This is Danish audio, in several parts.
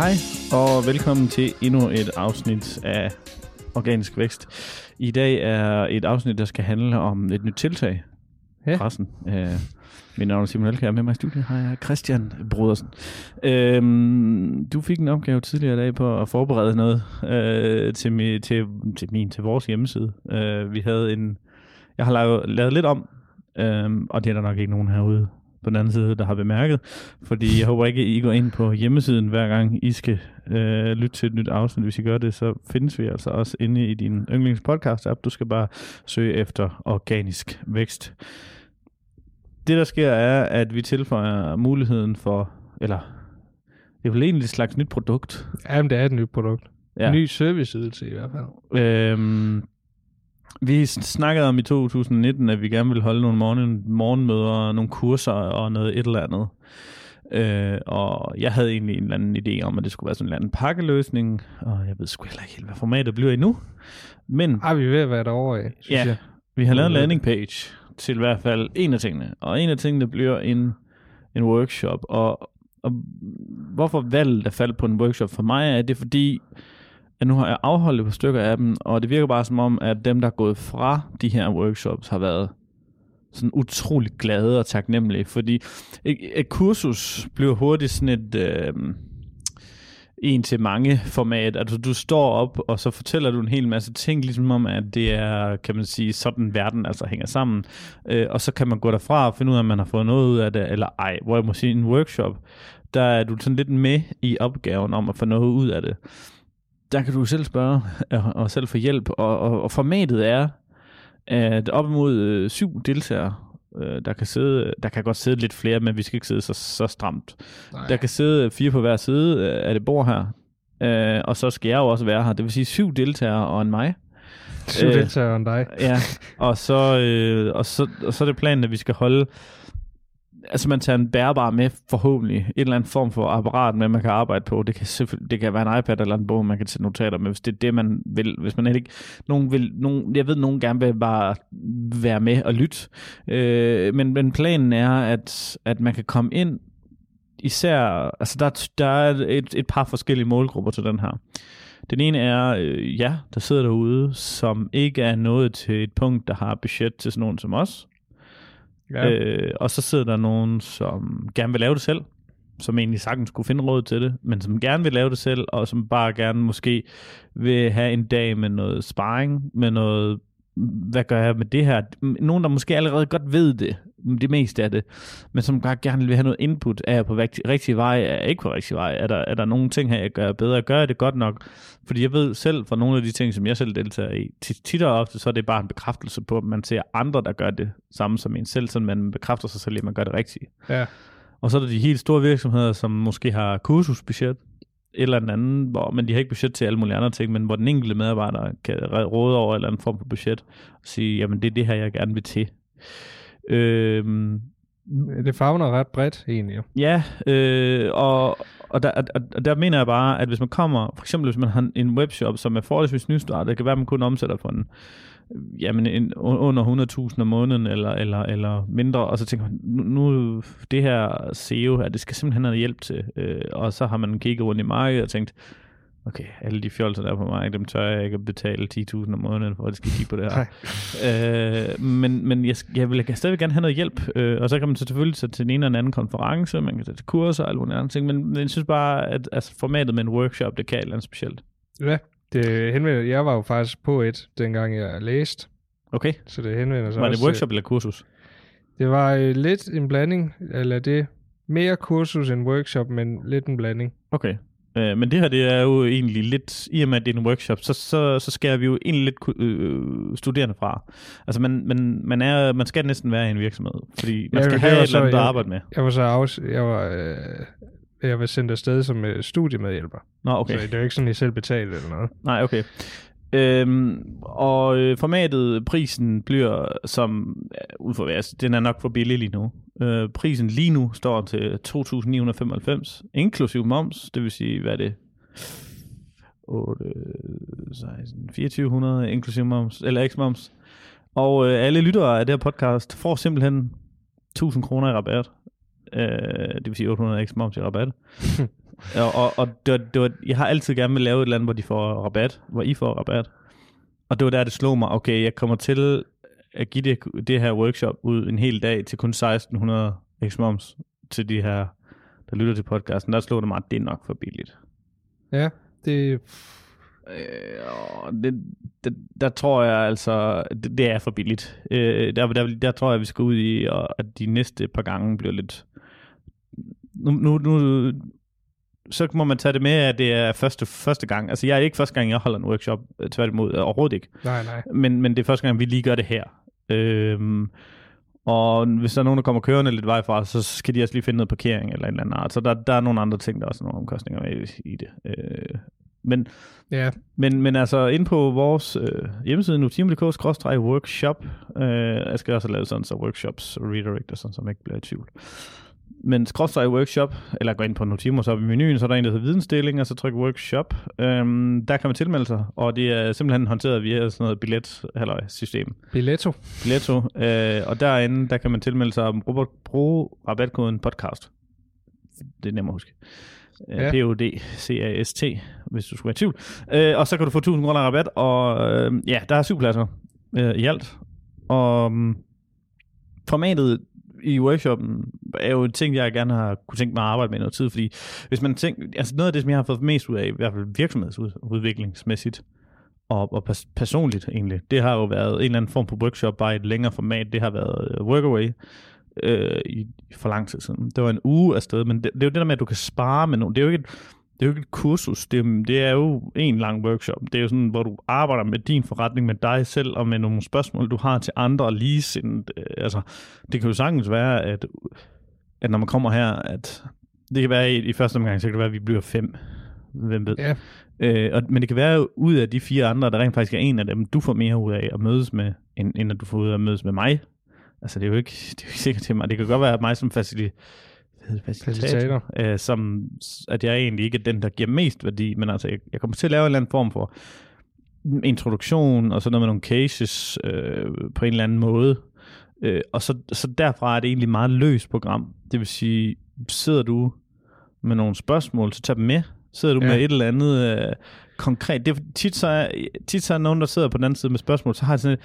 Hej og velkommen til endnu et afsnit af Organisk Vækst. I dag er et afsnit, der skal handle om et nyt tiltag. Ja. Pressen. Øh, mit navn er Simon Elkær, med mig i studiet har jeg Christian Brodersen. Øhm, du fik en opgave tidligere i dag på at forberede noget øh, til, mi, til, til min, til vores hjemmeside. Øh, vi havde en, jeg har lavet, lavet lidt om, øh, og det er der nok ikke nogen herude på den anden side, der har bemærket. Fordi jeg håber ikke, I går ind på hjemmesiden hver gang, I skal øh, lytte til et nyt afsnit. Hvis I gør det, så findes vi altså også inde i din yndlingspodcast-app. Du skal bare søge efter organisk vækst. Det, der sker, er, at vi tilføjer muligheden for, eller det er vel egentlig et slags nyt produkt. Jamen, det er et nyt produkt. Ja. Ny serviceydelse i hvert fald. Øhm, vi snakkede om i 2019, at vi gerne ville holde nogle morgen, morgenmøder, nogle kurser og noget et eller andet. Øh, og jeg havde egentlig en eller anden idé om, at det skulle være sådan en eller anden pakkeløsning, og jeg ved sgu heller ikke helt, hvad formatet bliver endnu. Men Ej, vi ved at være derovre af, synes Ja. jeg. vi har lavet en landing page til i hvert fald en af tingene, og en af tingene bliver en, en workshop, og, og hvorfor valget er faldet på en workshop for mig, er det fordi, Ja, nu har jeg afholdt et par stykker af dem, og det virker bare som om, at dem, der er gået fra de her workshops, har været sådan utrolig glade og taknemmelige, fordi et, et kursus bliver hurtigt sådan et øh, en til mange format. Altså du står op, og så fortæller du en hel masse ting, ligesom om, at det er, kan man sige, sådan verden altså hænger sammen. Øh, og så kan man gå derfra og finde ud af, om man har fået noget ud af det, eller ej. Hvor jeg må sige, en workshop, der er du sådan lidt med i opgaven om at få noget ud af det. Der kan du selv spørge og, og selv få hjælp, og, og, og formatet er, at op imod øh, syv deltagere, øh, der kan sidde, der kan godt sidde lidt flere, men vi skal ikke sidde så, så stramt. Nej. Der kan sidde fire på hver side øh, af det bord her, øh, og så skal jeg jo også være her. Det vil sige syv deltagere og en mig. Syv øh, deltagere end dig. Ja, og så, øh, og, så, og så er det planen, at vi skal holde... Altså man tager en bærbar med forhåbentlig. En eller anden form for apparat med, man kan arbejde på. Det kan, det kan være en iPad eller en bog, man kan tage notater med, hvis det er det, man vil. Hvis man ikke... Nogen vil, nogen, jeg ved, nogen gerne vil bare være med og lytte. Øh, men, men planen er, at, at man kan komme ind især... Altså der, der er et, et par forskellige målgrupper til den her. Den ene er øh, ja, der sidder derude, som ikke er nået til et punkt, der har budget til sådan nogen som os. Ja. Øh, og så sidder der nogen, som gerne vil lave det selv, som egentlig sagtens skulle finde råd til det, men som gerne vil lave det selv, og som bare gerne måske vil have en dag med noget sparring, med noget, hvad gør jeg med det her? Nogen, der måske allerede godt ved det, det meste af det, men som bare gerne vil have noget input. Er jeg på rigtig, rigtig vej? Er jeg ikke på rigtig vej? Er der, er der nogle ting her, jeg gør bedre? Gør jeg det godt nok? Fordi jeg ved selv fra nogle af de ting, som jeg selv deltager i, tit, og ofte, så er det bare en bekræftelse på, at man ser andre, der gør det samme som en selv, så man bekræfter sig selv, at man gør det rigtigt. ja. Og så er der de helt store virksomheder, som måske har kursusbudget, eller en anden, hvor, men de har ikke budget til alle mulige andre ting, men hvor den enkelte medarbejder kan råde over en eller anden form for budget, og sige, jamen det er det her, jeg gerne vil til. Øhm, Det favner ret bredt, egentlig. Ja, øh, og, og, der, og, og der mener jeg bare, at hvis man kommer, for eksempel hvis man har en webshop, som er forholdsvis nystartet, det kan være, at man kun omsætter for en, jamen en, under 100.000 om måneden, eller, eller, eller mindre, og så tænker man, nu, nu det her SEO her, det skal simpelthen have hjælp til, øh, og så har man kigget rundt i markedet og tænkt, okay, alle de fjolser, der er på mig, dem tør jeg ikke at betale 10.000 om måneden, for at de skal kigge på det her. Øh, men, men jeg, jeg vil stadig gerne have noget hjælp, øh, og så kan man så selvfølgelig tage til den ene eller anden konference, man kan tage til kurser og alle mulige andre ting, men, men jeg synes bare, at altså, formatet med en workshop, det kan et eller andet specielt. Ja, det henvender, jeg var jo faktisk på et, dengang jeg læste, Okay, så det henvender sig var det workshop eller kursus? Det var øh, lidt en blanding, eller det mere kursus end workshop, men lidt en blanding. Okay. Øh, men det her, det er jo egentlig lidt, i og med at det er en workshop, så, så, så skærer vi jo egentlig lidt ku- øh, studerende fra. Altså man, man, man, er, man skal næsten være i en virksomhed, fordi man Ja, skal have et eller andet at arbejde med. Jeg var så afs- jeg var, øh, jeg var sendt afsted som øh, studiemedhjælper. Nå, okay. Så det er jo ikke sådan, I selv betalte eller noget. Nej, okay. Øhm, og øh, formatet, prisen bliver som, ja, ud for jeg- den er nok for billig lige nu. Øh, prisen lige nu står til 2.995, inklusiv moms, det vil sige, hvad er det? 8, 16, 2400 inklusiv moms, eller ikke moms. Og øh, alle lyttere af det her podcast får simpelthen 1000 kroner i rabat. Øh, det vil sige 800 ekstra moms i rabat. Og, og, og det var, det var, jeg har altid gerne vil lave et eller andet, hvor de får rabat, hvor I får rabat. Og det var der, det slog mig, okay, jeg kommer til at give det, det her workshop ud en hel dag til kun 1600 eksmoms til de her, der lytter til podcasten. Der slog det mig, at det er nok for billigt. Ja, det... Øh, det, det, der tror jeg altså, det, det er for billigt. Øh, der, der, der tror jeg, vi skal ud i, og at de næste par gange bliver lidt... Nu, nu, nu, så må man tage det med, at det er første, første gang. Altså, jeg er ikke første gang, jeg holder en workshop, øh, tværtimod, øh, overhovedet ikke. Nej, nej. Men, men det er første gang, vi lige gør det her. Øhm, og hvis der er nogen, der kommer kørende lidt vej fra, så skal de også lige finde noget parkering eller en eller anden art. Så der, der er nogle andre ting, der er også nogle omkostninger med i det. Øh, men, Ja, men, men altså, ind på vores øh, hjemmeside, nutime.dk-workshop, øh, jeg skal også lavet sådan, så workshops redirector, sådan, så man ikke bliver i tvivl. Men skrådstræk workshop, eller gå ind på Notimo, så op i menuen, så er der en, der hedder vidensdeling, og så tryk workshop. Øhm, der kan man tilmelde sig, og det er simpelthen håndteret via sådan noget billet system Billetto. Billetto, øh, og derinde, der kan man tilmelde sig og bruge rabatkoden podcast. Det er nemmere at huske. Ja. Ja. P-O-D-C-A-S-T, hvis du skulle være i tvivl. Øh, og så kan du få 1000 kroner rabat, og øh, ja, der er syv pladser øh, i alt. Og um, formatet i workshoppen er jo en ting, jeg gerne har kunne tænke mig at arbejde med i noget tid, fordi hvis man tænker, altså noget af det, som jeg har fået mest ud af, i hvert fald virksomhedsudviklingsmæssigt, og, og pers- personligt egentlig, det har jo været en eller anden form for workshop, bare i et længere format, det har været uh, Workaway, øh, i, for lang tid siden. Det var en uge afsted, men det, det er jo det der med, at du kan spare med nogen. Det er jo ikke et, det er jo ikke et kursus, det er, det er jo en lang workshop. Det er jo sådan, hvor du arbejder med din forretning, med dig selv, og med nogle spørgsmål, du har til andre og ligesindet. Øh, Altså, det kan jo sagtens være, at, at når man kommer her, at det kan være i, i første omgang, så kan det være, at vi bliver fem. Hvem ved? Ja, Øh, og, men det kan være ud af de fire andre, der rent faktisk er en af dem, du får mere ud af at mødes med, end, end at du får ud af at mødes med mig. Altså det er jo ikke, det er jo ikke sikkert til mig. Det kan godt være at mig som facili, facilitator, Facilitator. øh, som, at jeg egentlig ikke er den, der giver mest værdi, men altså jeg, jeg kommer til at lave en eller anden form for introduktion, og så noget med nogle cases øh, på en eller anden måde. Øh, og så, så derfra er det egentlig meget løst program. Det vil sige, sidder du med nogle spørgsmål, så tag dem med. Sidder du Ja. med et eller andet øh, konkret. Det tit så, er, tit så er nogen, der sidder på den anden side med spørgsmål, så har jeg sådan et,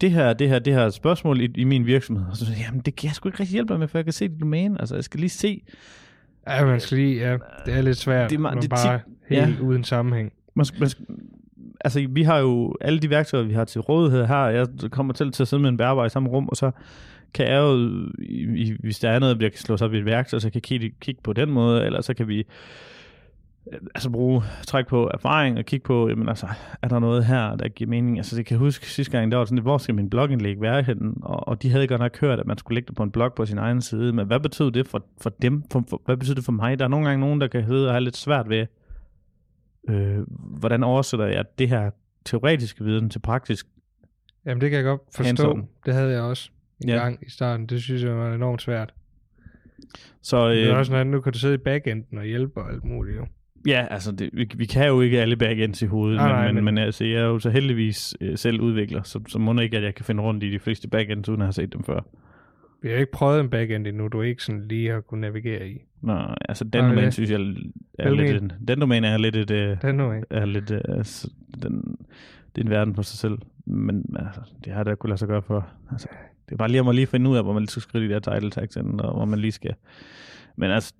det her, det her, det her spørgsmål i, i min virksomhed. Og så siger jeg, jamen det kan jeg sgu ikke rigtig hjælpe dig med, for jeg kan se dit domæne. Altså jeg skal lige se, ja man skal lige, ja, det er lidt svært, Det er det bare tit- helt ja. uden sammenhæng. man, skal- man, skal- altså vi har jo alle de værktøjer, vi har til rådighed her. Jeg kommer til, til at sidde med en bærbar i samme rum, og så kan jeg jo, hvis der er noget, der kan slås op i et værktøj, så kan jeg kigge, kigge på den måde, eller så kan vi altså bruge, træk på erfaring og kigge på, jamen altså, er der noget her, der giver mening? Altså, det kan jeg huske sidste gang, der var sådan hvor skal min blogindlæg være henne? Og, og de havde godt nok hørt, at man skulle lægge det på en blog på sin egen side, men hvad betød det for, for dem? For, for, hvad betyder det for mig? Der er nogle gange nogen, der kan hedde og have lidt svært ved, øh, hvordan oversætter jeg det her teoretiske viden til praktisk? Jamen det kan jeg godt forstå. Hands-on. Det havde jeg også en Ja. gang i starten. Det synes jeg var enormt svært. Så Det er øh, også sådan, at nu kan du sidde i backenden og hjælpe og alt muligt jo. Ja, altså, det, vi, vi kan jo ikke alle backends i hovedet, Nej, men, nej, men, men- altså, jeg er jo så heldigvis øh, selv udvikler, så, så må det ikke, at jeg kan finde rundt i de fleste backends, uden at have set dem før. Vi har ikke prøvet en backend endnu, du ikke sådan lige har kunnet navigere i. Nå, altså den domæne, det- synes jeg er Vel lidt, en, den domæne er lidt et, øh, Den ikke. er lidt, øh, s- den, det er en verden for sig selv, men altså, det har da kunne lade sig gøre for, altså, det er bare lige om at lige finde ud af, hvor man lige skal skrive de der title tags ind, og hvor man lige skal, men altså,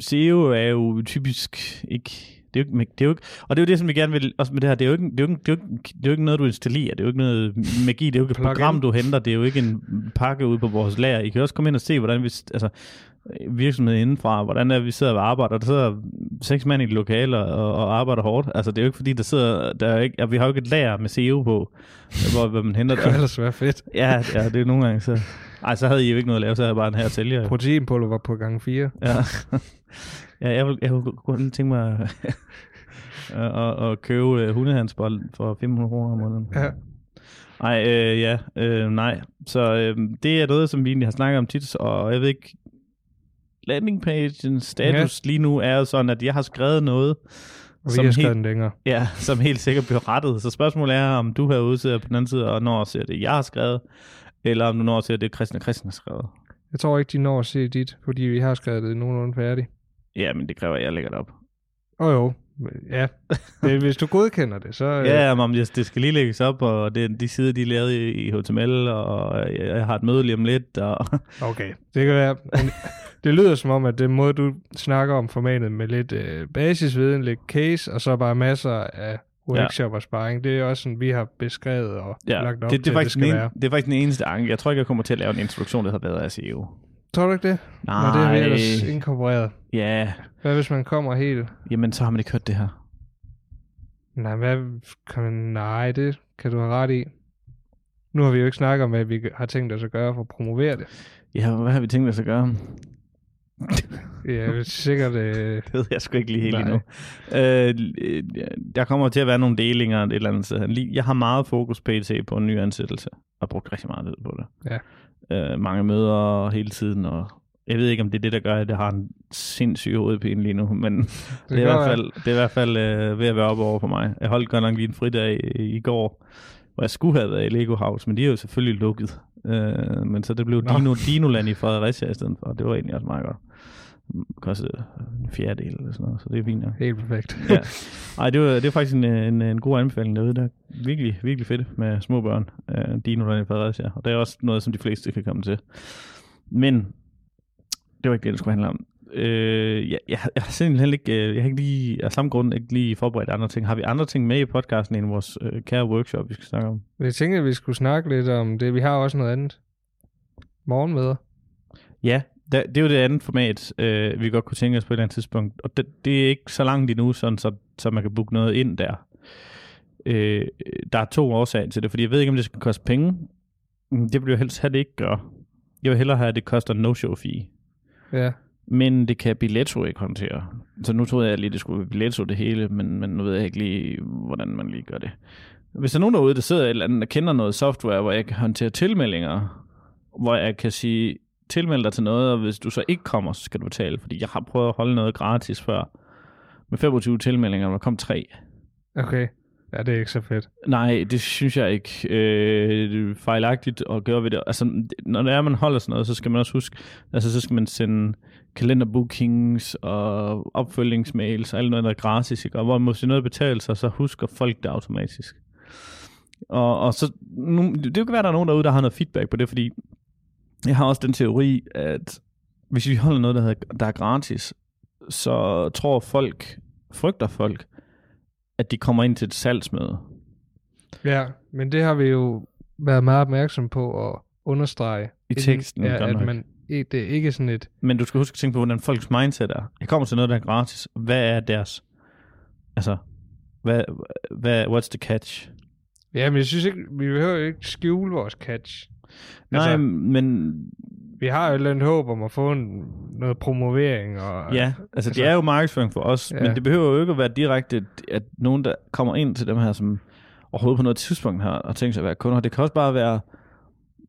SEO er jo typisk ikke, det er jo ikke, det er jo ikke, og det er jo det, som vi gerne vil, også med det her, det er jo ikke, det er jo ikke, det er jo ikke, det er jo ikke noget, du installerer, det er jo ikke noget magi, det er jo ikke et program, du henter, det er jo ikke en pakke ude på vores lager. I kan også komme ind og se, hvordan vi, altså, virksomheden indenfra, hvordan er, vi sidder og arbejder. Der sidder seks mand i et lokale og, og arbejder hårdt. Altså, det er jo ikke fordi, der sidder, der er ikke, vi har jo ikke et lager med CEO på, hvor, hvor man henter Det kunne det. ellers være fedt. Ja, ja, det er nogle gange så. Ej, så havde I jo ikke noget at lave, så havde jeg bare en her sælger. Proteinpulver var på gang 4. Ja. ja, jeg vil, jeg vil godt lige tænke mig at, at, købe øh, hundehandsbold for 500 kroner om måneden. Ja. Nej, øh, ja, øh, nej. Så øh, det er noget, som vi egentlig har snakket om tit, og jeg ved ikke, landingpagens status ja. lige nu er jo sådan, at jeg har skrevet noget, Og vi som har helt, den længere. ja, som helt sikkert bliver rettet. Så spørgsmålet er, om du herude sidder på den anden side og når at se det, jeg har skrevet, eller om du når at se det, Christian og Christian har skrevet. Jeg tror ikke, de når at se dit, fordi vi har skrevet det nogenlunde færdigt. Ja, men det kræver, at jeg lægger det op. Åh oh, jo, ja. Det, hvis du godkender det, så... øh, Ja, men det, det skal lige lægges op, og det, de sider, de er lavet i, i HTML, og jeg, jeg har et møde lige om lidt, og Okay, det kan være. Men det lyder som om, at det måde, du snakker om formatet med lidt øh, basisviden, lidt case, og så bare masser af workshop og sparring, det er også sådan, vi har beskrevet og ja, lagt op det, det, til, er at det faktisk skal den være. det er faktisk den eneste anke. Jeg tror ikke, jeg kommer til at lave en introduktion, der har været af SEO. Tror du ikke det? Nej, Nå, det har vi ellers inkorporeret. ja, Hvad hvis man kommer helt... jamen så har man ikke hørt det her. Nej, hvad kan man... Nej, det kan du have ret i. Nu har vi jo ikke snakket om, hvad vi har tænkt os at gøre for at promovere det. Ja, hvad har vi tænkt os at gøre? Ja, sikkert... Øh, Det ved jeg sgu ikke lige helt endnu. Øh, der kommer til at være nogle delinger et eller andet sted. Jeg har meget fokus pt. på en ny ansættelse, og har brugt rigtig meget tid på det. Ja. Øh, mange møder hele tiden, og jeg ved ikke, om det er det, der gør, at jeg har en sindssyg hovedpine lige nu, men det, det, er, i hvert fald, det er i hvert fald øh, ved at være op over for mig. Jeg holdt godt nok lige en fridag i, i går, hvor jeg skulle have været i Lego House, men de er jo selvfølgelig lukket. Øh, men så det blev Nå. Dino, Dinoland i Fredericia i stedet for. Det var egentlig også meget godt. Det kostede en fjerdedel eller sådan noget, så det er fint. Ja. helt perfekt. ja. Ej, det var, det var faktisk en, en, en god anbefaling derude. Det er virkelig, virkelig fedt med små børn. Uh, Dinoland i Fredericia. Og det er også noget, som de fleste kan komme til. Men det var ikke det, det skulle handle om. Øh, jeg, jeg, jeg har simpelthen ikke, øh, jeg har ikke lige, af samme grund ikke lige forberedt andre ting. Har vi andre ting med i podcasten end vores øh, kære workshop, vi skal snakke om? Jeg tænkte, at vi skulle snakke lidt om det. Vi har også noget andet. Morgenmøder. Ja, det, det er jo det andet format, øh, vi godt kunne tænke os på et eller andet tidspunkt. Og det, det er ikke så langt endnu, sådan, så, så man kan booke noget ind der. Øh, der er to årsager til det, fordi jeg ved ikke, om det skal koste penge. Mm, Det vil jeg helst have, det ikke gøre. Jeg vil hellere have, at det koster no-show fee. Ja. Men det kan Billetto ikke håndtere. Så nu troede jeg lige, det skulle være Billetto det hele, men, men nu ved jeg ikke lige, hvordan man lige gør det. Hvis der er nogen derude, der sidder et eller andet, der kender noget software, hvor jeg kan håndtere tilmeldinger, hvor jeg kan sige, tilmeld dig til noget, og hvis du så ikke kommer, så skal du betale. Fordi jeg har prøvet at holde noget gratis før. Med 25 tilmeldinger, og der kom tre. Okay. Ja, det er ikke så fedt. Nej, det synes jeg ikke. Øh, det er fejlagtigt at gøre ved det. Altså, når det er, man holder sådan noget, så skal man også huske, altså så skal man sende kalenderbookings og opfølgningsmails og alt noget, der er gratis, ikke? og hvor måske noget betale sig, så husker folk det automatisk. Og, og så, nu, det kan være, der er nogen derude, der har noget feedback på det, fordi jeg har også den teori, at hvis vi holder noget, der, hedder, der er gratis, så tror folk, frygter folk, at de kommer ind til et salgsmøde. Ja, men det har vi jo været meget opmærksom på at understrege. I teksten, ja, godt at man, det er ikke sådan et... Men du skal huske at tænke på, hvordan folks mindset er. Jeg kommer til noget, der er gratis. Hvad er deres... Altså, hvad, hvad, what's the catch? Ja, men jeg synes ikke, vi behøver ikke skjule vores catch. Nej, Altså- men Vi har jo et eller andet håb om at få en, noget promovering. Og, ja, altså, altså det er jo markedsføring for os, Ja. men det behøver jo ikke at være direkte, at nogen, der kommer ind til dem her, som overhovedet på noget tidspunkt har og tænkt sig at være kunder. Det kan også bare være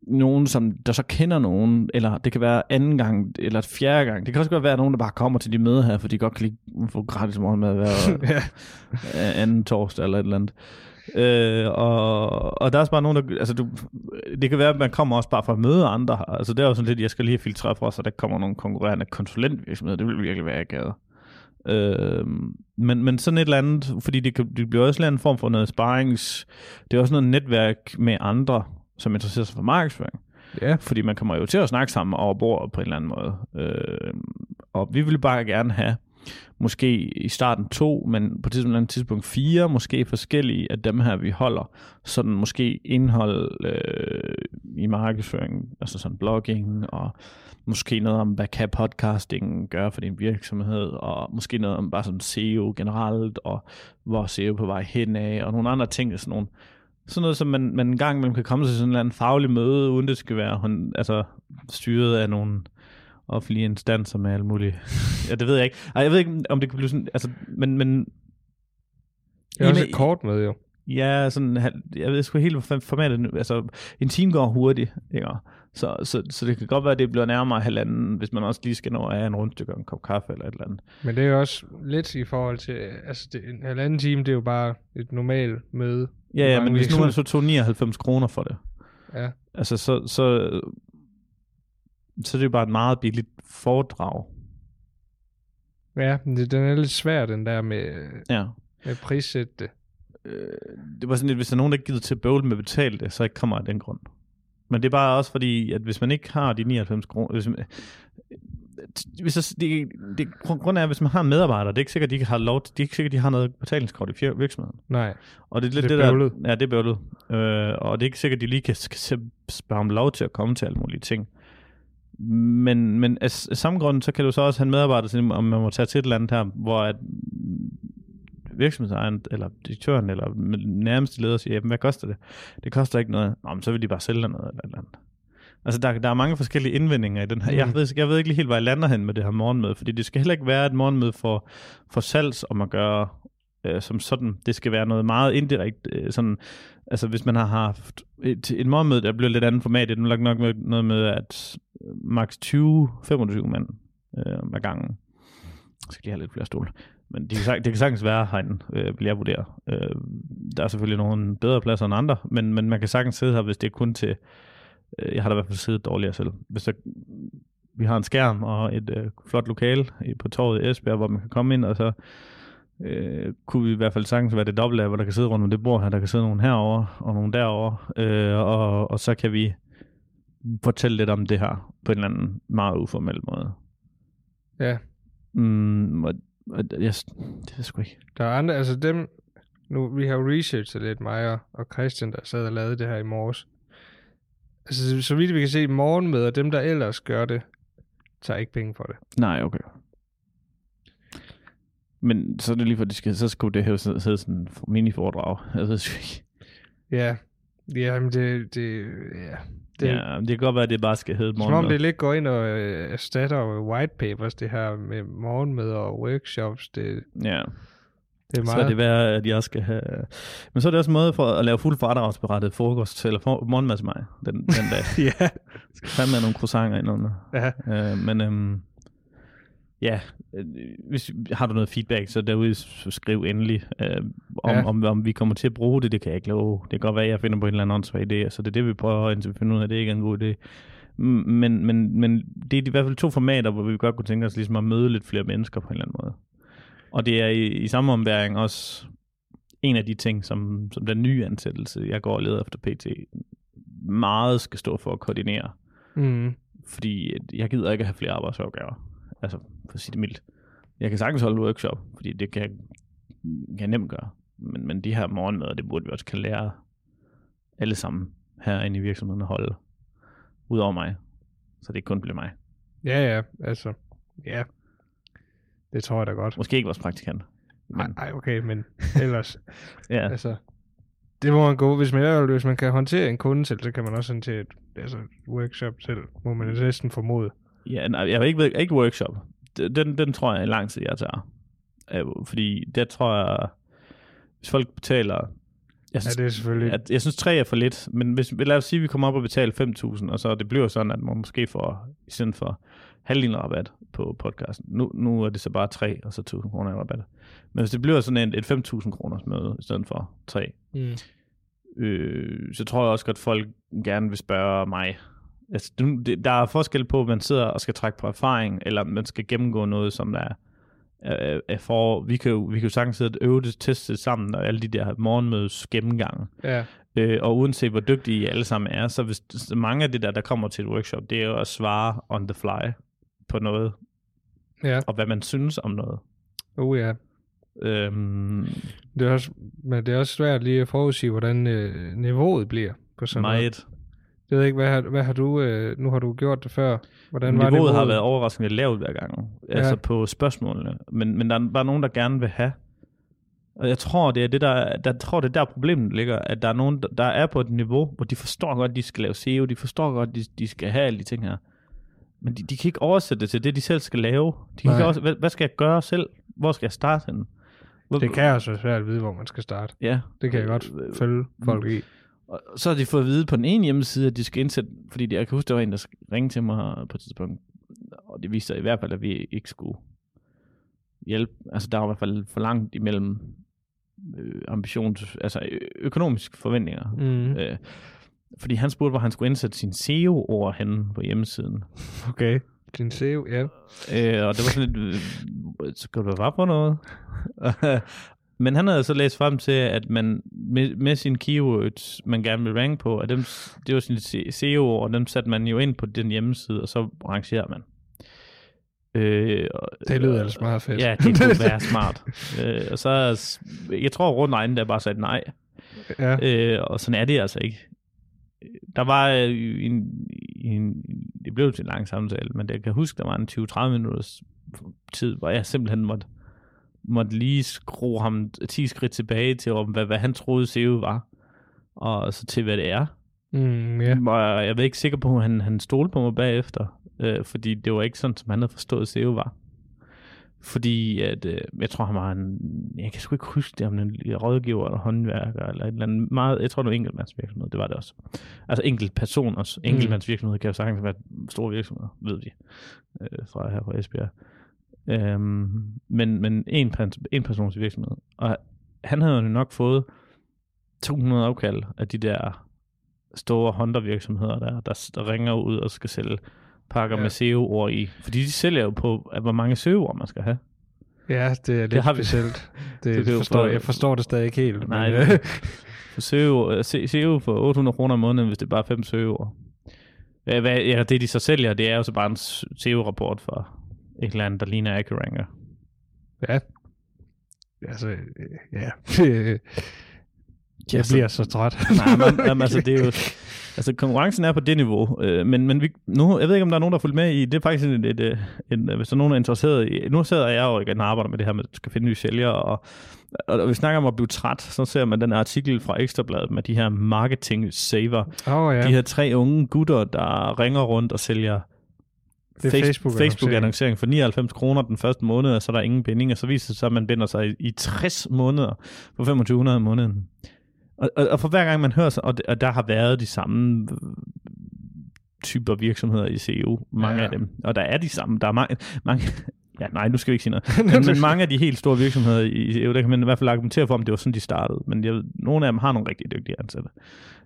nogen, som der så kender nogen, eller det kan være anden gang, eller fjerde gang. Det kan også godt være nogen, der bare kommer til de møder her, for de godt kan lide at få gratis morgenmad hver, ja. anden torsdag eller et eller andet. Øh, og, og der er også bare nogen, der... Altså, du, det kan være, at man kommer også bare for at møde andre. Altså, det er jo sådan lidt, jeg skal lige filtrere fra, så der kommer nogle konkurrerende konsulentvirksomheder. Det vil virkelig være akavet. Øh, men, men sådan et eller andet, fordi det, kan, det bliver også en eller anden form for noget sparings... Det er også noget netværk med andre, som interesserer sig for markedsføring. ja. Fordi man kommer jo til at snakke sammen over bordet på en eller anden måde. Øh, og vi ville bare gerne have, måske i starten to, men på et tidspunkt, tidspunkt fire, måske forskellige af dem her, vi holder. Sådan måske indhold øh, i markedsføring, altså sådan blogging, og måske noget om, hvad kan podcasting gøre for din virksomhed, og måske noget om bare sådan SEO generelt, og hvor SEO på vej hen af, og nogle andre ting, sådan nogle sådan noget, som man, man en gang imellem kan komme til sådan en eller anden faglig møde, uden det skal være hun, altså, styret af nogle offentlige instanser med alt muligt. ja, det ved jeg ikke. Ej, jeg ved ikke, om det kan blive sådan, altså, men, men Det er også et kort med, jo. Ja, sådan, jeg ved sgu helt, hvad formatet nu- altså, en time går hurtigt, ikke? Så, så, så det kan godt være, at det bliver nærmere halvanden, hvis man også lige skal nå at have en rundstykke og en kop kaffe eller et eller andet. Men det er jo også lidt i forhold til... Altså, det, en halvanden time, det er jo bare et normalt møde. Ja, ja, men hvis nu man så tog 99 kroner for det, Ja. altså så, så, så er det jo bare et meget billigt foredrag. Ja, men det, den er lidt svær, den der med, Ja. med prissætte det. Øh, det var sådan lidt, hvis der er nogen, der ikke gider til at bøvle med at betale det, så ikke kommer af den grund. Men det er bare også fordi, at hvis man ikke har de 99 kroner, hvis man, hvis der, det, det, grund er, at hvis man har en medarbejder, det er ikke sikkert, at de har lov, det er ikke sikkert, de har noget betalingskort i virksomheden. Nej, Og det er lidt Det det, er der, bøvlet. Ja, det er bøvlet. Øh, og det er ikke sikkert, at de lige kan, kan spørge om lov til at komme til alle mulige ting. Men, men af, samme grund, så kan du så også have en medarbejder, til, om man må tage til et eller andet her, hvor at virksomhedsejeren, eller direktøren, eller nærmeste leder siger, "Jamen, hvad koster det? Det koster ikke noget. Nå, men så vil de bare sælge noget eller et eller andet. Altså, der, der er mange forskellige indvendinger i den her. Mm. Jeg, ved, jeg ved ikke lige helt, hvor jeg lander hen med det her morgenmøde, fordi det skal heller ikke være et morgenmøde for, for salgs om at gøre øh, som sådan. Det skal være noget meget indirekte. Øh, sådan, altså, hvis man har haft et, et morgenmøde, der bliver lidt andet format, det er nok, nok noget med, at maks 20-25 mand øh, ad gangen. Jeg skal lige have lidt flere stole. Men det kan, det kan sagtens være herinde, øh, vil jeg vurdere. Øh, der er selvfølgelig nogle bedre pladser end andre, men, men man kan sagtens sidde her, hvis det er kun til... Øh, jeg har da i hvert fald siddet dårligere selv. Hvis der, vi har en skærm og et øh, flot lokale på torvet i Esbjerg, hvor man kan komme ind, og så øh, kunne vi i hvert fald sagtens være det dobbelt af, hvor der kan sidde rundt om det bord her. Der kan sidde nogen herover og nogen derover, øh, og, og så kan vi fortælle lidt om det her på en eller anden meget uformel måde. ja. Mm, og, og, jeg, det er sgu ikke. Der er andre, altså dem, nu, vi har jo researchet lidt, mig og, Christian, der sad og lavede det her i morges. Altså, så- vidt vi kan se, morgenmøder, dem der ellers gør det, tager ikke penge for det. Nej, okay. Men så er det lige for, at de skal, så skulle det her sidde sådan en mini-foredrag. Jeg ved ikke. Ja, jamen det, det, ja. Det, ja, det kan godt være, at det bare skal hedde Som om det lidt går ind og øh, erstatter white papers, det her med morgenmøder og workshops. Det, Ja, det er så meget... er det værd, at jeg skal have... Men så er det også en måde for at lave fuld fradragsberettet frokost eller for, morgenmad til mig den, den dag. ja. Jeg skal fandme have nogle croissanter ind under. ja. Øh, men øhm, ja, øh, hvis har du noget feedback, så derude så skriv endelig, øh, om, Ja. om, om vi kommer til at bruge det, det kan jeg ikke love. Det kan godt være, at jeg finder på en eller anden åndssvag idé, så det er det, vi prøver, indtil vi finder ud af, det ikke er en god idé. Men, men, men det er i hvert fald to formater, hvor vi godt kunne tænke os ligesom at møde lidt flere mennesker på en eller anden måde. Og det er i, i samme ombæring også en af de ting, som, som den nye ansættelse, jeg går og leder efter PT, meget skal stå for at koordinere Mm. fordi jeg gider ikke at have flere arbejdsopgaver. Altså, for at sige det mildt. Jeg kan sagtens holde workshop, fordi det kan, kan jeg nemt gøre. Men, men de her morgenmøder, det burde vi også kan lære alle sammen herinde i virksomheden at holde. Udover mig. Så det ikke kun bliver mig. Ja, ja, altså, ja. Det tror jeg da godt. Måske ikke vores praktikant. Nej, Men, okay, men ellers, ja, altså, det må man gå, hvis man, hvis man kan håndtere en kunde selv, så kan man også håndtere et altså, workshop selv, må man næsten formode. ja, nej, jeg vil ikke, ved- ikke workshop. Den, den tror jeg er lang tid, jeg tager. Fordi der tror jeg, hvis folk betaler... Jeg Ja, det er selvfølgelig, at jeg synes, tre er for lidt, men hvis, lad os sige, at vi kommer op og betaler 5.000, og så det bliver sådan, at man måske får, i stedet for halvdelen rabat på podcasten, nu, nu er det så bare 3, og så 1.000 kroner i rabat. Men hvis det bliver sådan et, et 5.000 kroners møde, i stedet for 3, mm. øh, så tror jeg også godt, at folk gerne vil spørge mig. Altså, der er forskel på, at man sidder og skal trække på erfaring, eller man skal gennemgå noget, som der er, er for... Vi kan, jo, vi kan jo sagtens sidde og øve det, teste det sammen, og alle de der morgenmødes gennemgange. ja, Øh, og uanset hvor dygtige I alle sammen er, så hvis mange af det der, der kommer til et workshop, det er jo at svare on the fly på noget, ja, og hvad man synes om noget. oh ja. Øhm, Det er også, men det er også svært lige at forudsige, hvordan øh, niveauet bliver på sådan noget. Jeg ved ikke, hvad har, hvad har du, øh, nu har du gjort det før. Hvordan var Niveauet har været overraskende lavt hver gang, Ja. altså på spørgsmålene. Men, men der er bare nogen, der gerne vil have. Og jeg tror, det er det der, der tror, det er der problemet ligger, at der er nogen, der- er på et niveau, hvor de forstår godt, de skal lave SEO, de forstår godt, de, de skal have alle de ting her. Men de, de kan ikke oversætte det til det, de selv skal lave. De kan Nej. ikke også, hvad, hvad skal jeg gøre selv? Hvor skal jeg starte henne? Hvor, Det kan også være svært at vide, hvor man skal starte. Ja. Det kan jeg godt Øh, følge folk i. Og så har de fået at vide på den ene hjemmeside, at de skal indsætte, fordi de, jeg kan huske, der var en, der ringede til mig på et tidspunkt, og det viste sig i hvert fald, at vi ikke skulle hjælpe. Altså, der var i hvert fald for langt imellem øh, ambitions, altså økonomiske forventninger. Mm. Øh, fordi han spurgte, hvor han skulle indsætte sin SEO-ord henne på hjemmesiden. Okay. Din SEO, ja. Øh, og det var sådan lidt, øh, skal du bare på noget? Men han havde så læst frem til, at man med, med sine keywords, man gerne vil rank på, at dem, det var sine SEO, og dem satte man jo ind på den hjemmeside, og så rangerer man. Øh, det lyder ellers meget fedt. Ja, det kunne være smart. øh, og så, jeg tror rundt regnen, der bare sagde nej. Ja. Øh, og sådan er det altså ikke. Der var øh, en, en, det blev til en lang samtale, men jeg kan huske, der var en 20-30 minutters tid, hvor jeg simpelthen måtte, måtte lige skrue ham 10 skridt tilbage til, om, hvad, hvad han troede SEO var, og så til, hvad det er. Mm, yeah. Og jeg, er ikke sikker på, at han, han stolede på mig bagefter, øh, fordi det var ikke sådan, som han havde forstået SEO var. Fordi at, øh, jeg tror, han var en, jeg kan sgu ikke huske det, om en rådgiver eller håndværker, eller et eller andet meget, jeg tror, det var enkeltmandsvirksomhed, det var det også. Altså enkelt personers, mm. enkeltmandsvirksomhed kan jo sagtens være store virksomheder, ved vi, øh, fra her fra Esbjerg. Øhm, men, men en, en persons virksomhed. Og han havde jo nok fået 200 afkald af de der store Honda-virksomheder, der, der, der ringer ud og skal sælge pakker ja. med SEO-ord i. Fordi de sælger jo på, hvor mange SEO-ord man skal have. Ja, det er lidt det har vi. specielt. Det, det forstår, jeg forstår det stadig ikke helt. Nej, men, for SEO, SEO for 800 kroner om måneden, hvis det er bare fem SEO-ord. Hvad, ja, det de så sælger, det er jo så bare en SEO-rapport for et eller andet, der ligner AccuRanker. Ja. Altså, ja. jeg bliver så træt. Nej, men, altså, det er jo... Altså, konkurrencen er på det niveau, øh, men, men vi, nu, jeg ved ikke, om der er nogen, der har fulgt med i, det er faktisk en, et, et, en, hvis der er nogen, der er interesseret i, nu sidder jeg jo igen og arbejder med det her med, at skal finde nye sælgere, og, og, og vi snakker om at blive træt, så ser man den artikel fra Ekstrabladet med de her marketing saver, oh, ja. de her tre unge gutter, der ringer rundt og sælger det er Facebook, Facebook annoncering for 99 kroner den første måned, og så er der ingen binding, og så viser det sig, at man binder sig i, i 60 måneder på 2500 om måneden. Og, og, og for hver gang man hører sig, og, og der har været de samme typer virksomheder i CEO, mange ja. af dem, og der er de samme, der er mange, mange ja, nej, nu skal vi ikke sige noget, men, men mange af de helt store virksomheder i CEO, der kan man i hvert fald argumentere for, om det var sådan, de startede, men jeg, nogle af dem har nogle rigtig dygtige ansatte.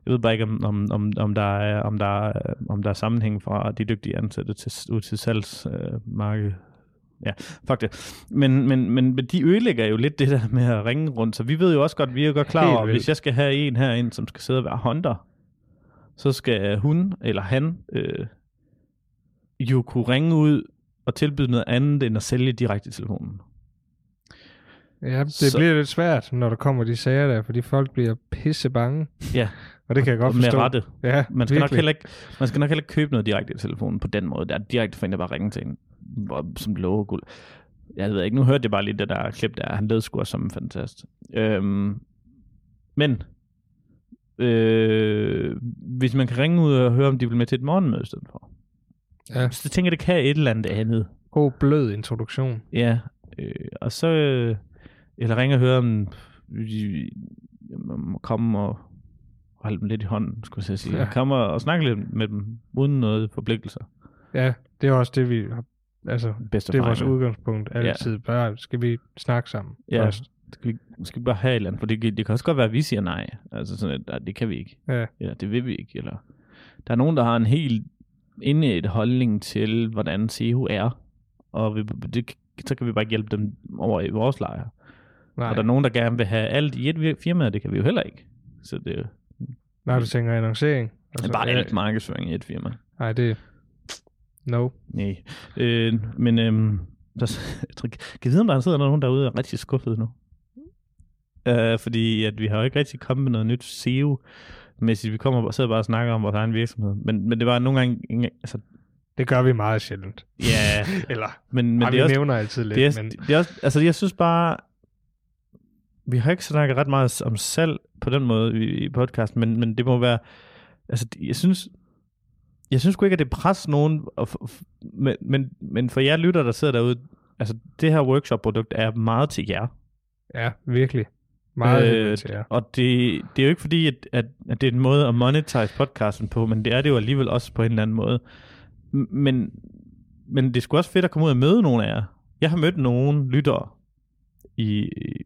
Jeg ved bare ikke, om, om, om, om, der, er, om, der, er, om der er sammenhæng fra de dygtige ansatte til, ud til salgsmarkedet. Øh, ja, fuck det. Men, men, men de ødelægger jo lidt det der med at ringe rundt, så vi ved jo også godt, vi er jo godt klar over, hvis jeg skal have en herinde, som skal sidde og være hunter, så skal hun eller han øh, jo kunne ringe ud og tilbyde noget andet, end at sælge direkte i telefonen. Ja, det så, bliver lidt svært, når der kommer de sager der, fordi folk bliver pisse bange. Ja. Og det kan jeg godt forstå. Med rette. Ja, man skal, nok heller ikke, man skal nok heller ikke købe noget direkte i telefonen på den måde. Det er direkte for en, der bare ringe til en som lover guld. Jeg ved ikke, nu hørte jeg bare lige det der klip der. Han lød sgu som en fantast. Øhm, men øh, hvis man kan ringe ud og høre, om de vil med til et morgenmøde i stedet for. Ja. Så jeg tænker, det kan et eller andet andet. God blød introduktion. Ja, øh, og så øh, eller ringe og høre, om de må komme og holde dem lidt i hånden, skulle jeg sige. Ja. Komme og snakke lidt med dem, uden noget forpligtelser. Ja, det er også det, vi har Altså, Bedste det er vores udgangspunkt altid. Ja. Bare, skal vi snakke sammen ja. først? Skal vi, skal vi bare have et eller andet? For det, det kan også godt være, at vi siger nej. Altså sådan, at det kan vi ikke. Ja. Eller det vil vi ikke. Eller, der er nogen, der har en helt inde et holdning til, hvordan SEO er. Og vi, det, så kan vi bare hjælpe dem over i vores lejr. Nej. Og der er nogen, der gerne vil have alt i et firma, det kan vi jo heller ikke. Så det, Nej, du tænker annoncering. Altså, bare alt markedsføring i et firma. Nej, det, No. Nej. Øh, men øh, der, jeg kan vide, om der sidder nogen derude og er rigtig skuffet nu. Øh, fordi at vi har jo ikke rigtig kommet med noget nyt SEO, mens vi kommer og sidder bare og snakker om vores egen virksomhed. Men, men det var nogle gange... Altså, det gør vi meget sjældent. Ja. Eller, men, men Ej, det vi også, nævner altid lidt. Det er, men... det er også, altså, jeg synes bare, vi har ikke snakket ret meget om salg på den måde i, i podcasten, men, men det må være, altså, jeg synes, jeg synes ikke, at det presser nogen, og, men, men, men for jer lytter, der sidder derude, altså det her workshop-produkt er meget til jer. Ja, virkelig. Meget øh, til jer. Og det, det er jo ikke fordi, at, at, at det er en måde at monetize podcasten på, men det er det jo alligevel også på en eller anden måde. Men, men det er sgu også fedt at komme ud og møde nogle af jer. Jeg har mødt nogle lyttere i, i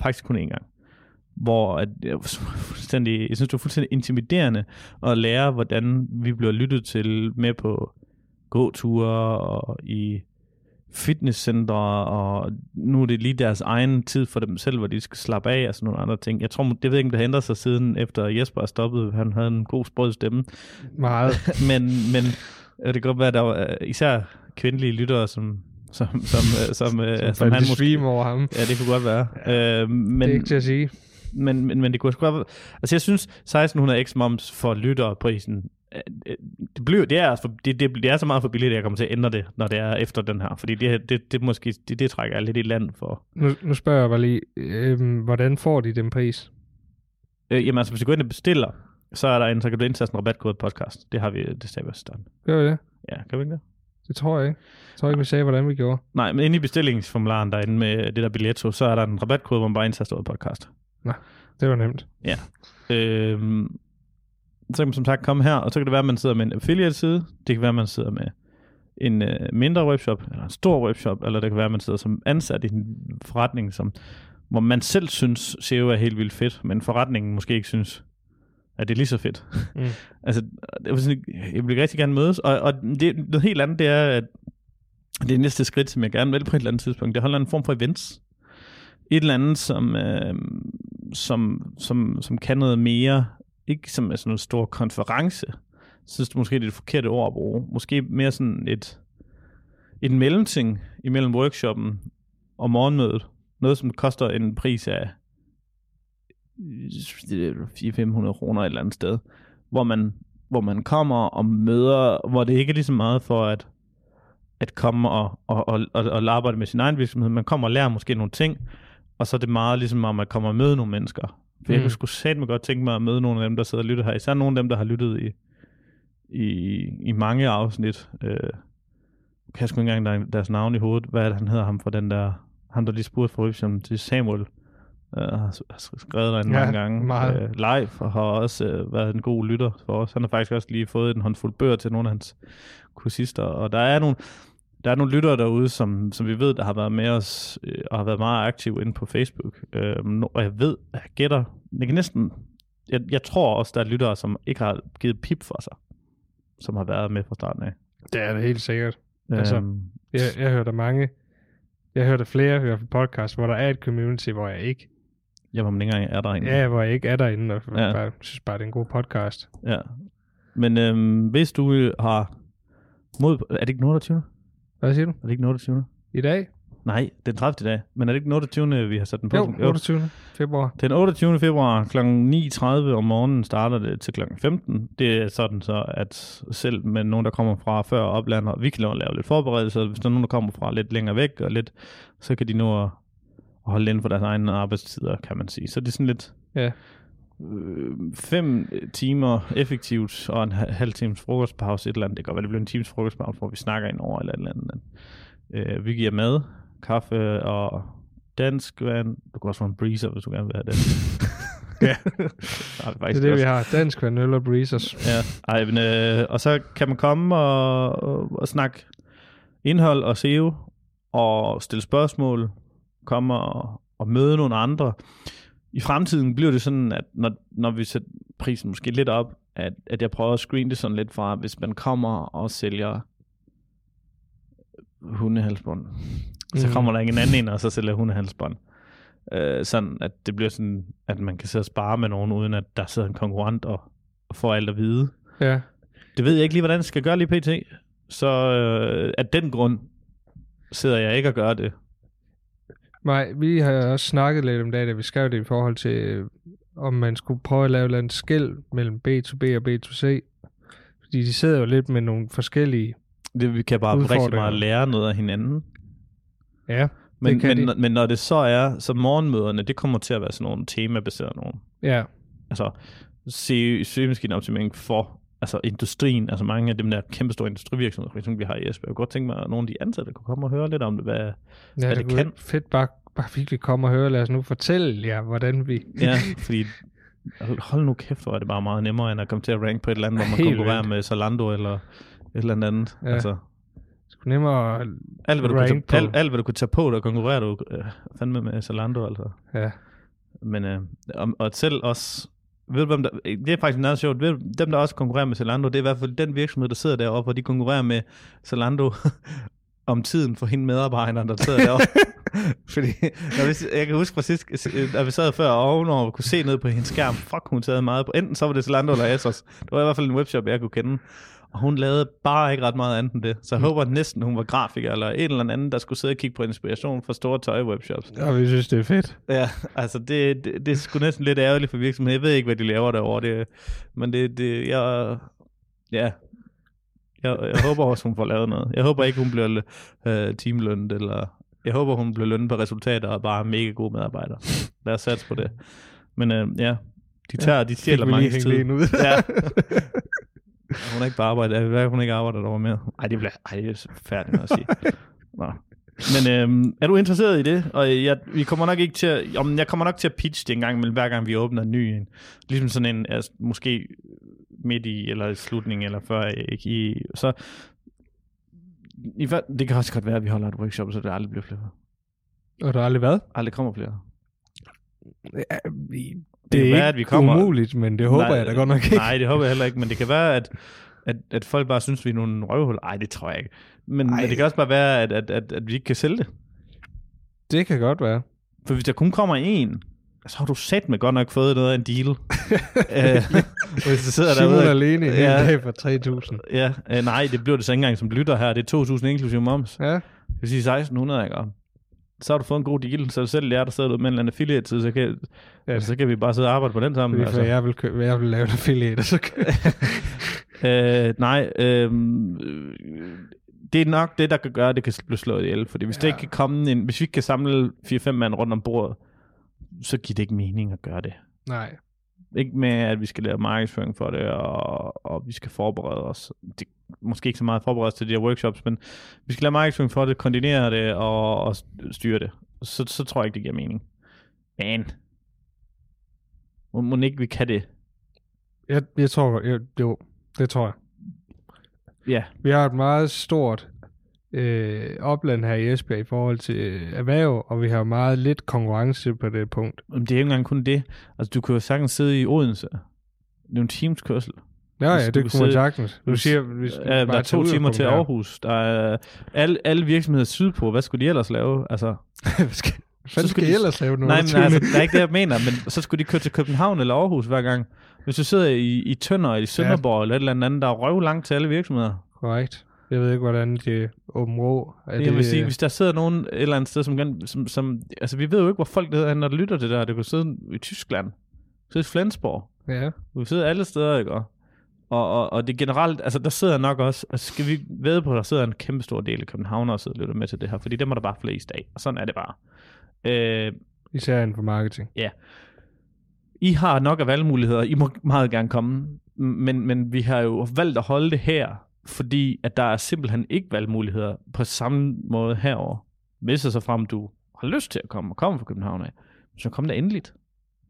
faktisk kun én gang hvor at, jeg, fuldstændig, jeg synes, det var fuldstændig intimiderende at lære, hvordan vi bliver lyttet til med på gåture og i, fitnesscentre, og nu er det lige deres egen tid for dem selv, hvor de skal slappe af og sådan nogle andre ting. Jeg tror, det ved ikke, om det har ændret sig siden, efter Jesper er stoppet. Han havde en god sprød stemme. Meget. men, men øh, det kan godt være, at der var øh, især kvindelige lyttere, som som, som, øh, som, øh, som, som han måske... over ham. Ja, det kunne godt være. Ja, øh, men, det er ikke til at sige. Men, men, men det kunne godt være... Altså, jeg synes, 1600 x moms for lytterprisen, øh, det, bliver, det, er, for, det, det, det er så meget for billigt, at jeg kommer til at ændre det, når det er efter den her. Fordi det, det, det, måske, det, det trækker jeg lidt i land for. Nu, nu spørger jeg bare lige, øh, hvordan får de den pris? Øh, jamen altså, hvis du går ind og bestiller, så er der en, så kan du indtaste en rabatkode podcast. Det har vi, det sagde vi også Gør vi det? Ja, kan vi ikke det? Det tror jeg ikke. Jeg tror ikke, vi sagde, hvordan vi gjorde. Nej, men inde i bestillingsformularen derinde med det der billetto, så er der en rabatkode, hvor man bare indtaster ordet podcast. Nå, det var nemt. Ja. Øhm, så kan man som sagt komme her, og så kan det være, at man sidder med en affiliate-side. Det kan være, at man sidder med en øh, mindre webshop, eller en stor webshop, eller det kan være, at man sidder som ansat i en forretning, som, hvor man selv synes, SEO er helt vildt fedt, men forretningen måske ikke synes, at det er lige så fedt. Mm. altså, jeg vil rigtig gerne mødes, og, og det, noget helt andet, det er, at det næste skridt, som jeg gerne vil på et eller andet tidspunkt, det holder en form for events. Et eller andet, som, øh, som, som, som kan noget mere, ikke som er sådan en stor konference, synes du måske, det er det forkerte ord at bruge. Måske mere sådan et, et mellemting imellem workshoppen og morgenmødet. Noget, som koster en pris af 400-500 kroner et eller andet sted, hvor man, hvor man kommer og møder, hvor det ikke er lige så meget for at, at komme og, og, og, og, og arbejde med sin egen virksomhed. Man kommer og lærer måske nogle ting, og så er det meget ligesom om at komme og møde nogle mennesker. For mm. jeg kunne sgu satme godt tænke mig at møde nogle af dem, der sidder og lytter her. Især nogle af dem, der har lyttet i, i, i mange afsnit. Øh, kan jeg sgu ikke engang deres navn i hovedet. Hvad er det, han hedder ham for den der... Han der lige spurgte for Ripsum til Samuel. Uh, har skrevet derinde ja, mange gange. Meget. Uh, live og har også uh, været en god lytter for os. Han har faktisk også lige fået en håndfuld bøger til nogle af hans kursister. Og der er nogle, der er nogle lyttere derude, som, som vi ved, der har været med os øh, og har været meget aktive inde på Facebook. Øh, og jeg ved, jeg gætter, jeg kan næsten, jeg, jeg tror også, der er lyttere, som ikke har givet pip for sig, som har været med fra starten af. Det er det helt sikkert. Øhm, altså, jeg, jeg hører der mange, jeg hører der flere hører podcast, hvor der er et community, hvor jeg ikke Ja, hvor man ikke engang er derinde. Ja, hvor jeg ikke er derinde, og ja. bare, synes bare, det er en god podcast. Ja. Men øhm, hvis du har mod... Er det ikke 28? Hvad siger du? Er det ikke 28? I dag? Nej, den 30. dag. Men er det ikke den 28. vi har sat den på? Jo, 28. februar. Den 28. februar kl. 9.30 om morgenen starter det til kl. 15. Det er sådan så, at selv med nogen, der kommer fra før opland, og vi kan lave lidt forberedelser. Hvis der er nogen, der kommer fra lidt længere væk, og lidt, så kan de nå at holde inden for deres egne arbejdstider, kan man sige. Så det er sådan lidt... Ja. Øh, fem timer effektivt, og en halv times frokostpause, et eller andet. Det kan godt være, det bliver en times frokostpause, hvor vi snakker ind over eller et eller andet. Øh, vi giver mad, kaffe og dansk vand. Du kan også få en breezer, hvis du gerne vil have det. ja, det er det, vi har. Dansk vand, øl og breezers. Ja, Ej, men, øh, og så kan man komme og, og, og snakke indhold og SEO, og stille spørgsmål, komme og, og møde nogle andre. I fremtiden bliver det sådan, at når, når vi sætter prisen måske lidt op, at, at jeg prøver at screene det sådan lidt fra, hvis man kommer og sælger hundehalsbånd, mm. så kommer der ikke en anden ind, og så sælger hundehalsbånd. Øh, sådan at det bliver sådan, at man kan sidde og spare med nogen, uden at der sidder en konkurrent og, og får alt at vide. Ja. Det ved jeg ikke lige, hvordan det skal gøre lige pt. Så øh, af den grund sidder jeg ikke og gør det. Nej, vi har også snakket lidt om det, da vi skrev det i forhold til, om man skulle prøve at lave et skæld mellem B2B og B2C. Fordi de sidder jo lidt med nogle forskellige det, Vi kan bare rigtig meget lære noget af hinanden. Ja, men, men, de. men når det så er, så morgenmøderne, det kommer til at være sådan nogle temabaserede nogle. Ja. Altså, søgemaskineoptimering for altså industrien, altså mange af dem der kæmpe store industrivirksomheder, for eksempel vi har i Esbjerg. Jeg kunne godt tænke mig, at nogle af de ansatte kunne komme og høre lidt om det, hvad, ja, hvad det, det kan. fedt bare, bare virkelig komme og høre. Lad os nu fortælle jer, hvordan vi... ja, fordi hold nu kæft, hvor er det bare meget nemmere, end at komme til at rank på et eller andet, hvor man Helt konkurrerer vildt. med Zalando eller et eller andet. Ja. Altså, er nemmere at alt, hvad du kunne tage, alt, alt, hvad du kunne tage på, der konkurrerer du øh, fandme med Zalando, altså. Ja. Men, øh, og, og selv også ved du, hvem der, det er faktisk noget sjovt. Ved dem, der også konkurrerer med Zalando, det er i hvert fald den virksomhed, der sidder deroppe, og de konkurrerer med Zalando om tiden for hende medarbejderen, der sidder deroppe. Fordi når vi, jeg kan huske præcis, da vi sad før ovenover og kunne se ned på hendes skærm, fuck, hun sad meget på. Enten så var det Zalando eller Asos. Det var i hvert fald en webshop, jeg kunne kende. Og hun lavede bare ikke ret meget andet end det. Så jeg håber at næsten, hun var grafiker eller en eller anden, der skulle sidde og kigge på inspiration fra store tøj-webshops. Og vi synes, det er fedt. Ja, altså det, det, det er sgu næsten lidt ærgerligt for virksomheden. Jeg ved ikke, hvad de laver derovre. Det, men det, det jeg, ja, jeg, jeg håber også, hun får lavet noget. Jeg håber ikke, hun bliver øh, teamlønnet, eller jeg håber, hun bliver lønnet på resultater og bare mega gode medarbejdere. Lad os satse på det. Men øh, ja, de tager, ja, de stjæler mange tid. Ud. ja. Hun er ikke på arbejde. Hvad hun ikke arbejder derovre mere? Ej, det bliver ej, det er færdigt at sige. Nå. Men øhm, er du interesseret i det? Og jeg, vi kommer nok ikke til at, om, jeg kommer nok til at pitch det en gang imellem, hver gang vi åbner en ny en. Ligesom sådan en, altså, måske midt i, eller i slutningen, eller før, ikke i, så i, det kan også godt være, at vi holder et workshop, så det aldrig bliver flere. Og der er aldrig hvad? Aldrig kommer flere. Ja, vi, det, det er være, at vi kommer... umuligt, men det håber nej, jeg da godt nok ikke. Nej, det håber jeg heller ikke, men det kan være, at, at, at folk bare synes, vi er nogle røvhuller. Nej, det tror jeg ikke. Men, men det kan også bare være, at, at, at, at vi ikke kan sælge det. Det kan godt være. For hvis der kun kommer en, så har du sat med godt nok fået noget af en deal. øh, hvis du sidder derude, alene i ja, dag for 3.000. Ja, øh, nej, det bliver det så ikke engang som lytter her. Det er 2.000 inklusive moms. Ja. Det vil sige 1.600, ikke? Så har du fået en god deal, så selv jer, der sidder med en eller anden affiliate så kan, ja. så kan vi bare sidde og arbejde på den sammen. Fordi altså. jeg, vil, købe, jeg vil lave en affiliate, så kan... øh, Nej, øh, det er nok det, der kan gøre, at det kan blive slået ihjel. Fordi hvis ja. det ikke kan komme ind, hvis vi ikke kan samle 4-5 mand rundt om bordet, så giver det ikke mening at gøre det. Nej. Ikke med, at vi skal lave markedsføring for det, og, og vi skal forberede os. Det, måske ikke så meget forberede os til de her workshops, men vi skal lave markedsføring for det, koordinere det og, og styre det. Så, så tror jeg ikke, det giver mening. Men, må, må ikke vi kan det? Jeg, jeg tror, jeg, jo, det tror jeg. Ja. Vi har et meget stort øh, opland her i Esbjerg i forhold til øh, erhverv, og vi har meget lidt konkurrence på det punkt. Men det er ikke engang kun det. Altså, du kan jo sagtens sidde i Odense. Det er en teams kørsel. Ja, ja, det kunne man sagtens. Du siger, hvis ja, der er to timer til Aarhus. Der er alle, alle virksomheder sydpå. Hvad skulle de ellers lave? Altså, hvad skal, så skulle de ellers lave noget? Nej, men altså, der er ikke det, jeg mener. Men så skulle de køre til København eller Aarhus hver gang. Hvis du sidder i, i Tønder eller i Sønderborg ja. eller et eller andet, der er røv langt til alle virksomheder. Korrekt. Jeg ved ikke, hvordan de åben rå... Er det, jeg vil sige, hvis der sidder nogen et eller andet sted, som, som, som... Altså, vi ved jo ikke, hvor folk det hedder, når der lytter det der. Det kunne sidde i Tyskland. Sidde i Flensborg. Ja. Du kan sidde alle steder, ikke? Og, og, og det generelt... Altså, der sidder nok også... Altså, skal vi ved på, at der sidder en kæmpe stor del af København og sidder og lytter med til det her, fordi dem er der bare flest af. Og sådan er det bare. Øh, Især inden for marketing. Ja. I har nok af valgmuligheder. I må meget gerne komme. Men, men vi har jo valgt at holde det her, fordi at der er simpelthen ikke valgmuligheder på samme måde herover. Hvis så frem du har lyst til at komme og komme fra København af, så kom der endeligt.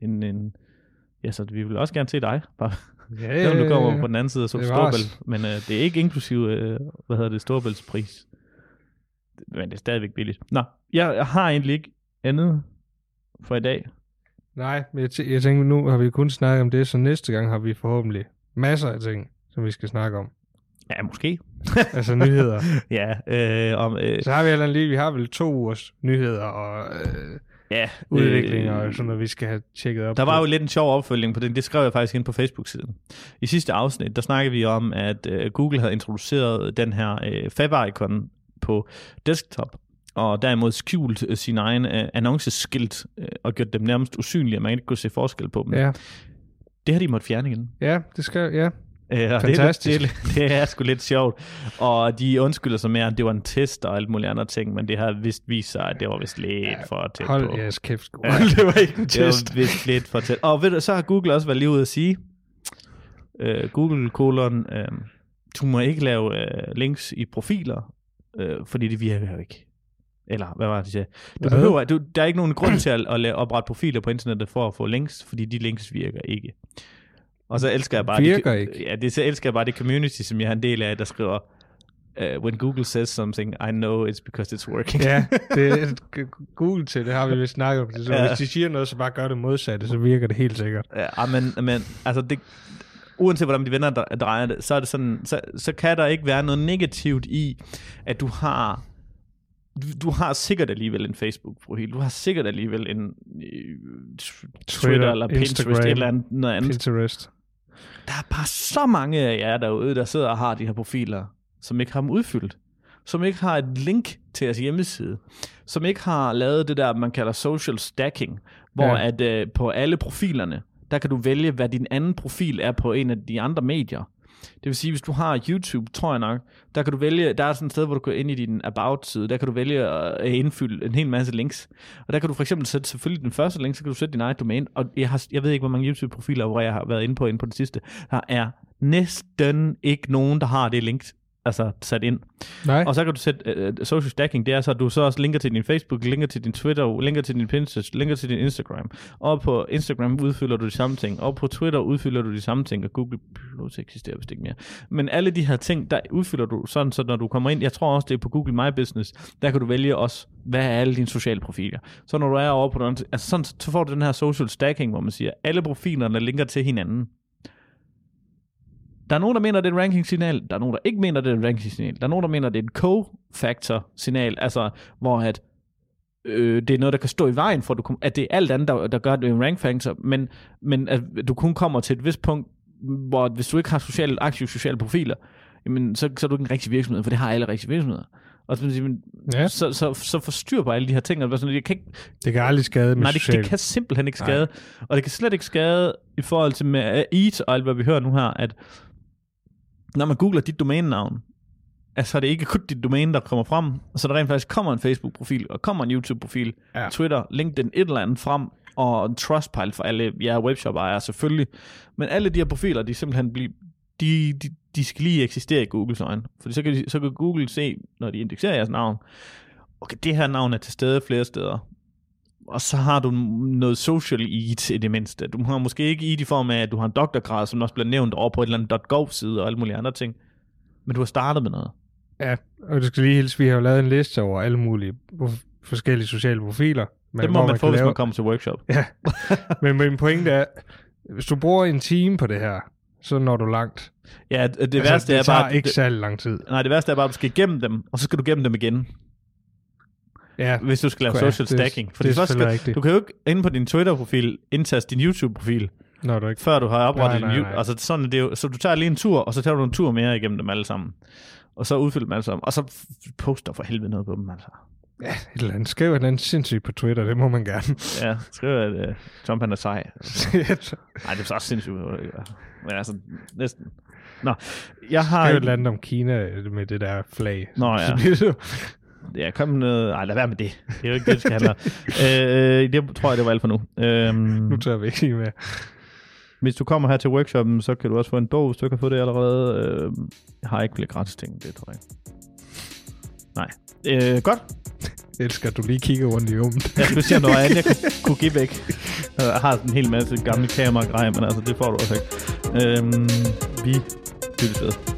En, en, ja, så vi vil også gerne se dig. Bare, ja, ja, ja, du kommer på den anden side af Storbælt. Men uh, det er ikke inklusiv, uh, hvad hedder det, Storbælts pris. Men det er stadigvæk billigt. Nå, jeg, jeg har egentlig ikke andet for i dag. Nej, men jeg, t- jeg tænker, nu har vi kun snakket om det, så næste gang har vi forhåbentlig masser af ting, som vi skal snakke om. Ja, måske. altså nyheder. ja. Øh, om, øh, så har vi allerede lige, vi har vel to ugers nyheder og øh, ja, udvikling øh, og sådan noget, vi skal have tjekket op Der på. var jo lidt en sjov opfølging på det. Det skrev jeg faktisk ind på Facebook-siden. I sidste afsnit, der snakkede vi om, at øh, Google havde introduceret den her øh, fab-icon på desktop, og derimod skjult øh, sin egen øh, annonceskilt øh, og gjort dem nærmest usynlige, at man ikke kunne se forskel på dem. Ja. Det har de måttet fjerne igen. Ja, det skal, ja. Ja, Fantastisk. Det, det, det er sgu lidt sjovt. Og de undskylder sig mere, at det var en test og alt muligt andre ting, men det har vist vist sig, at det var vist lidt ja, for tæt hold på. Hold jeres kæft, ja, det var ikke en test. Det var vist lidt for tæt. Og ved du, så har Google også været lige ude at sige, uh, Google kolon, uh, du må ikke lave uh, links i profiler, uh, fordi det virker jo ikke. Eller hvad var det, de sagde? Du behøver, du, der er ikke nogen grund til at, at oprette profiler på internettet for at få links, fordi de links virker ikke. Og så elsker jeg bare Virker det, ikke. Ja, det, så elsker jeg bare det community, som jeg er en del af, der skriver, uh, when Google says something, I know it's because it's working. ja, det er Google til, det har vi vist snakket om. Så ja. Hvis de siger noget, så bare gør det modsatte, så virker det helt sikkert. Ja, ah, men, men altså det, uanset hvordan de vender drejer det, så er det sådan, så, så kan der ikke være noget negativt i, at du har du, har sikkert alligevel en Facebook-profil, du har sikkert alligevel en øh, Twitter, Twitter, eller Pinterest, Instagram, eller andet, noget andet. Pinterest. Der er bare så mange af jer derude, der sidder og har de her profiler, som ikke har dem udfyldt. Som ikke har et link til jeres hjemmeside. Som ikke har lavet det der, man kalder social stacking. Hvor Ja. at øh, på alle profilerne, der kan du vælge, hvad din anden profil er på en af de andre medier. Det vil sige, hvis du har YouTube, tror jeg nok, der kan du vælge, der er sådan et sted, hvor du går ind i din About-side, der kan du vælge at indfylde en hel masse links. Og der kan du for eksempel sætte selvfølgelig den første link, så kan du sætte din egen domæne. Og jeg, har, jeg ved ikke, hvor mange YouTube-profiler, hvor jeg har været inde på inde på det sidste. Der er næsten ikke nogen, der har det link altså sat ind. Nej, Og så kan du sætte uh, social stacking, det er så, at du så også linker til din Facebook, linker til din Twitter, linker til din Pinterest, linker til din Instagram. Og på Instagram udfylder du de samme ting, og på Twitter udfylder du de samme ting, og Google Plus eksisterer vist ikke mere. Men alle de her ting, der udfylder du sådan, så når du kommer ind, jeg tror også, det er på Google My Business, der kan du vælge også, hvad er alle dine sociale profiler. Så når du er over på den, altså sådan, så får du den her social stacking, hvor man siger, alle profilerne linker til hinanden. Der er nogen, der mener, det er et ranking-signal. Der er nogen, der ikke mener, det er et ranking-signal. Der er nogen, der mener, det er et co-factor-signal. Altså, hvor at, øh, det er noget, der kan stå i vejen for, at, du, at det er alt andet, der, der gør, at det er en rank-factor. Men, men at du kun kommer til et vist punkt, hvor hvis du ikke har sociale, aktive sociale profiler, jamen, så, så er du ikke en rigtig virksomhed, for det har alle rigtige virksomheder. Og så, men, Ja. så, så, så forstyr på alle de her ting. Og sådan, jeg kan ikke, det kan aldrig skade med Nej, det, det kan simpelthen ikke skade. Nej. Og det kan slet ikke skade i forhold til med EAT og alt, hvad vi hører nu her, at når man googler dit domænenavn, altså er det ikke kun dit domæne, der kommer frem, så der rent faktisk kommer en Facebook-profil, og kommer en YouTube-profil, Ja. ja. Twitter, LinkedIn, et eller andet frem, og en Trustpilot for alle jer webshop-ejere selvfølgelig. Men alle de her profiler, de simpelthen bliver, de, de, de skal lige eksistere i Googles øjne. Fordi så kan, de, så kan Google se, når de indekserer jeres navn, okay, det her navn er til stede flere steder. Og så har du noget social eat i det mindste. Du har måske ikke eat i form af, at du har en doktorgrad, som også bliver nævnt over på et eller andet .gov-side og alle mulige andre ting. Men du har startet med noget. Ja, og det skal lige hilse, vi har jo lavet en liste over alle mulige forskellige sociale profiler. Men Det må hvor man få, hvis lave- man kommer til workshop. Ja, men min pointe er, hvis du bruger en time på det her, så når du langt. Ja, det, det altså, værste det er tager bare... ikke det, særlig lang tid. nej, det værste er bare, at du skal igennem dem, og så skal du gennem dem igen, Ja, hvis du skal lave Ja, social det er- stacking. det er så selvfølgelig skal, rigtigt. du kan jo ikke inde på din Twitter-profil indtaste din YouTube-profil, når du ikke... før du har oprettet Nej, din nej, nej. Altså sådan er det jo. Så du tager lige en tur, og så tager du en tur mere igennem dem alle sammen. Og så udfylder dem alle sammen. Og så poster for helvede noget på dem, altså. Ja, et eller andet. Skriv et eller andet sindssygt på Twitter, det må man gerne. Ja, skriv, at uh, Trump han er sej. Nej, det er så også sindssygt. Men altså, næsten. Nå, jeg har... Skriv et eller andet om Kina med det der flag. Nå, ja. Ja, kom noget... Ej, lad være med det. Det er jo ikke det, det skal handle øh, det tror jeg, det var alt for nu. Øhm, Nu tør vi ikke med. hvis du kommer her til workshoppen, så kan du også få en bog, hvis du ikke har fået det allerede. Øh, jeg har ikke flere gratis ting, det tror jeg. Nej. Øh, godt. Jeg elsker, at du lige kigger rundt i rummet. Jeg skulle se, om der var andet, jeg kunne, kunne give væk. Jeg har en hel masse gamle kameragrejer, men altså, det får du også ikke. Øhm, vi lyttes ved.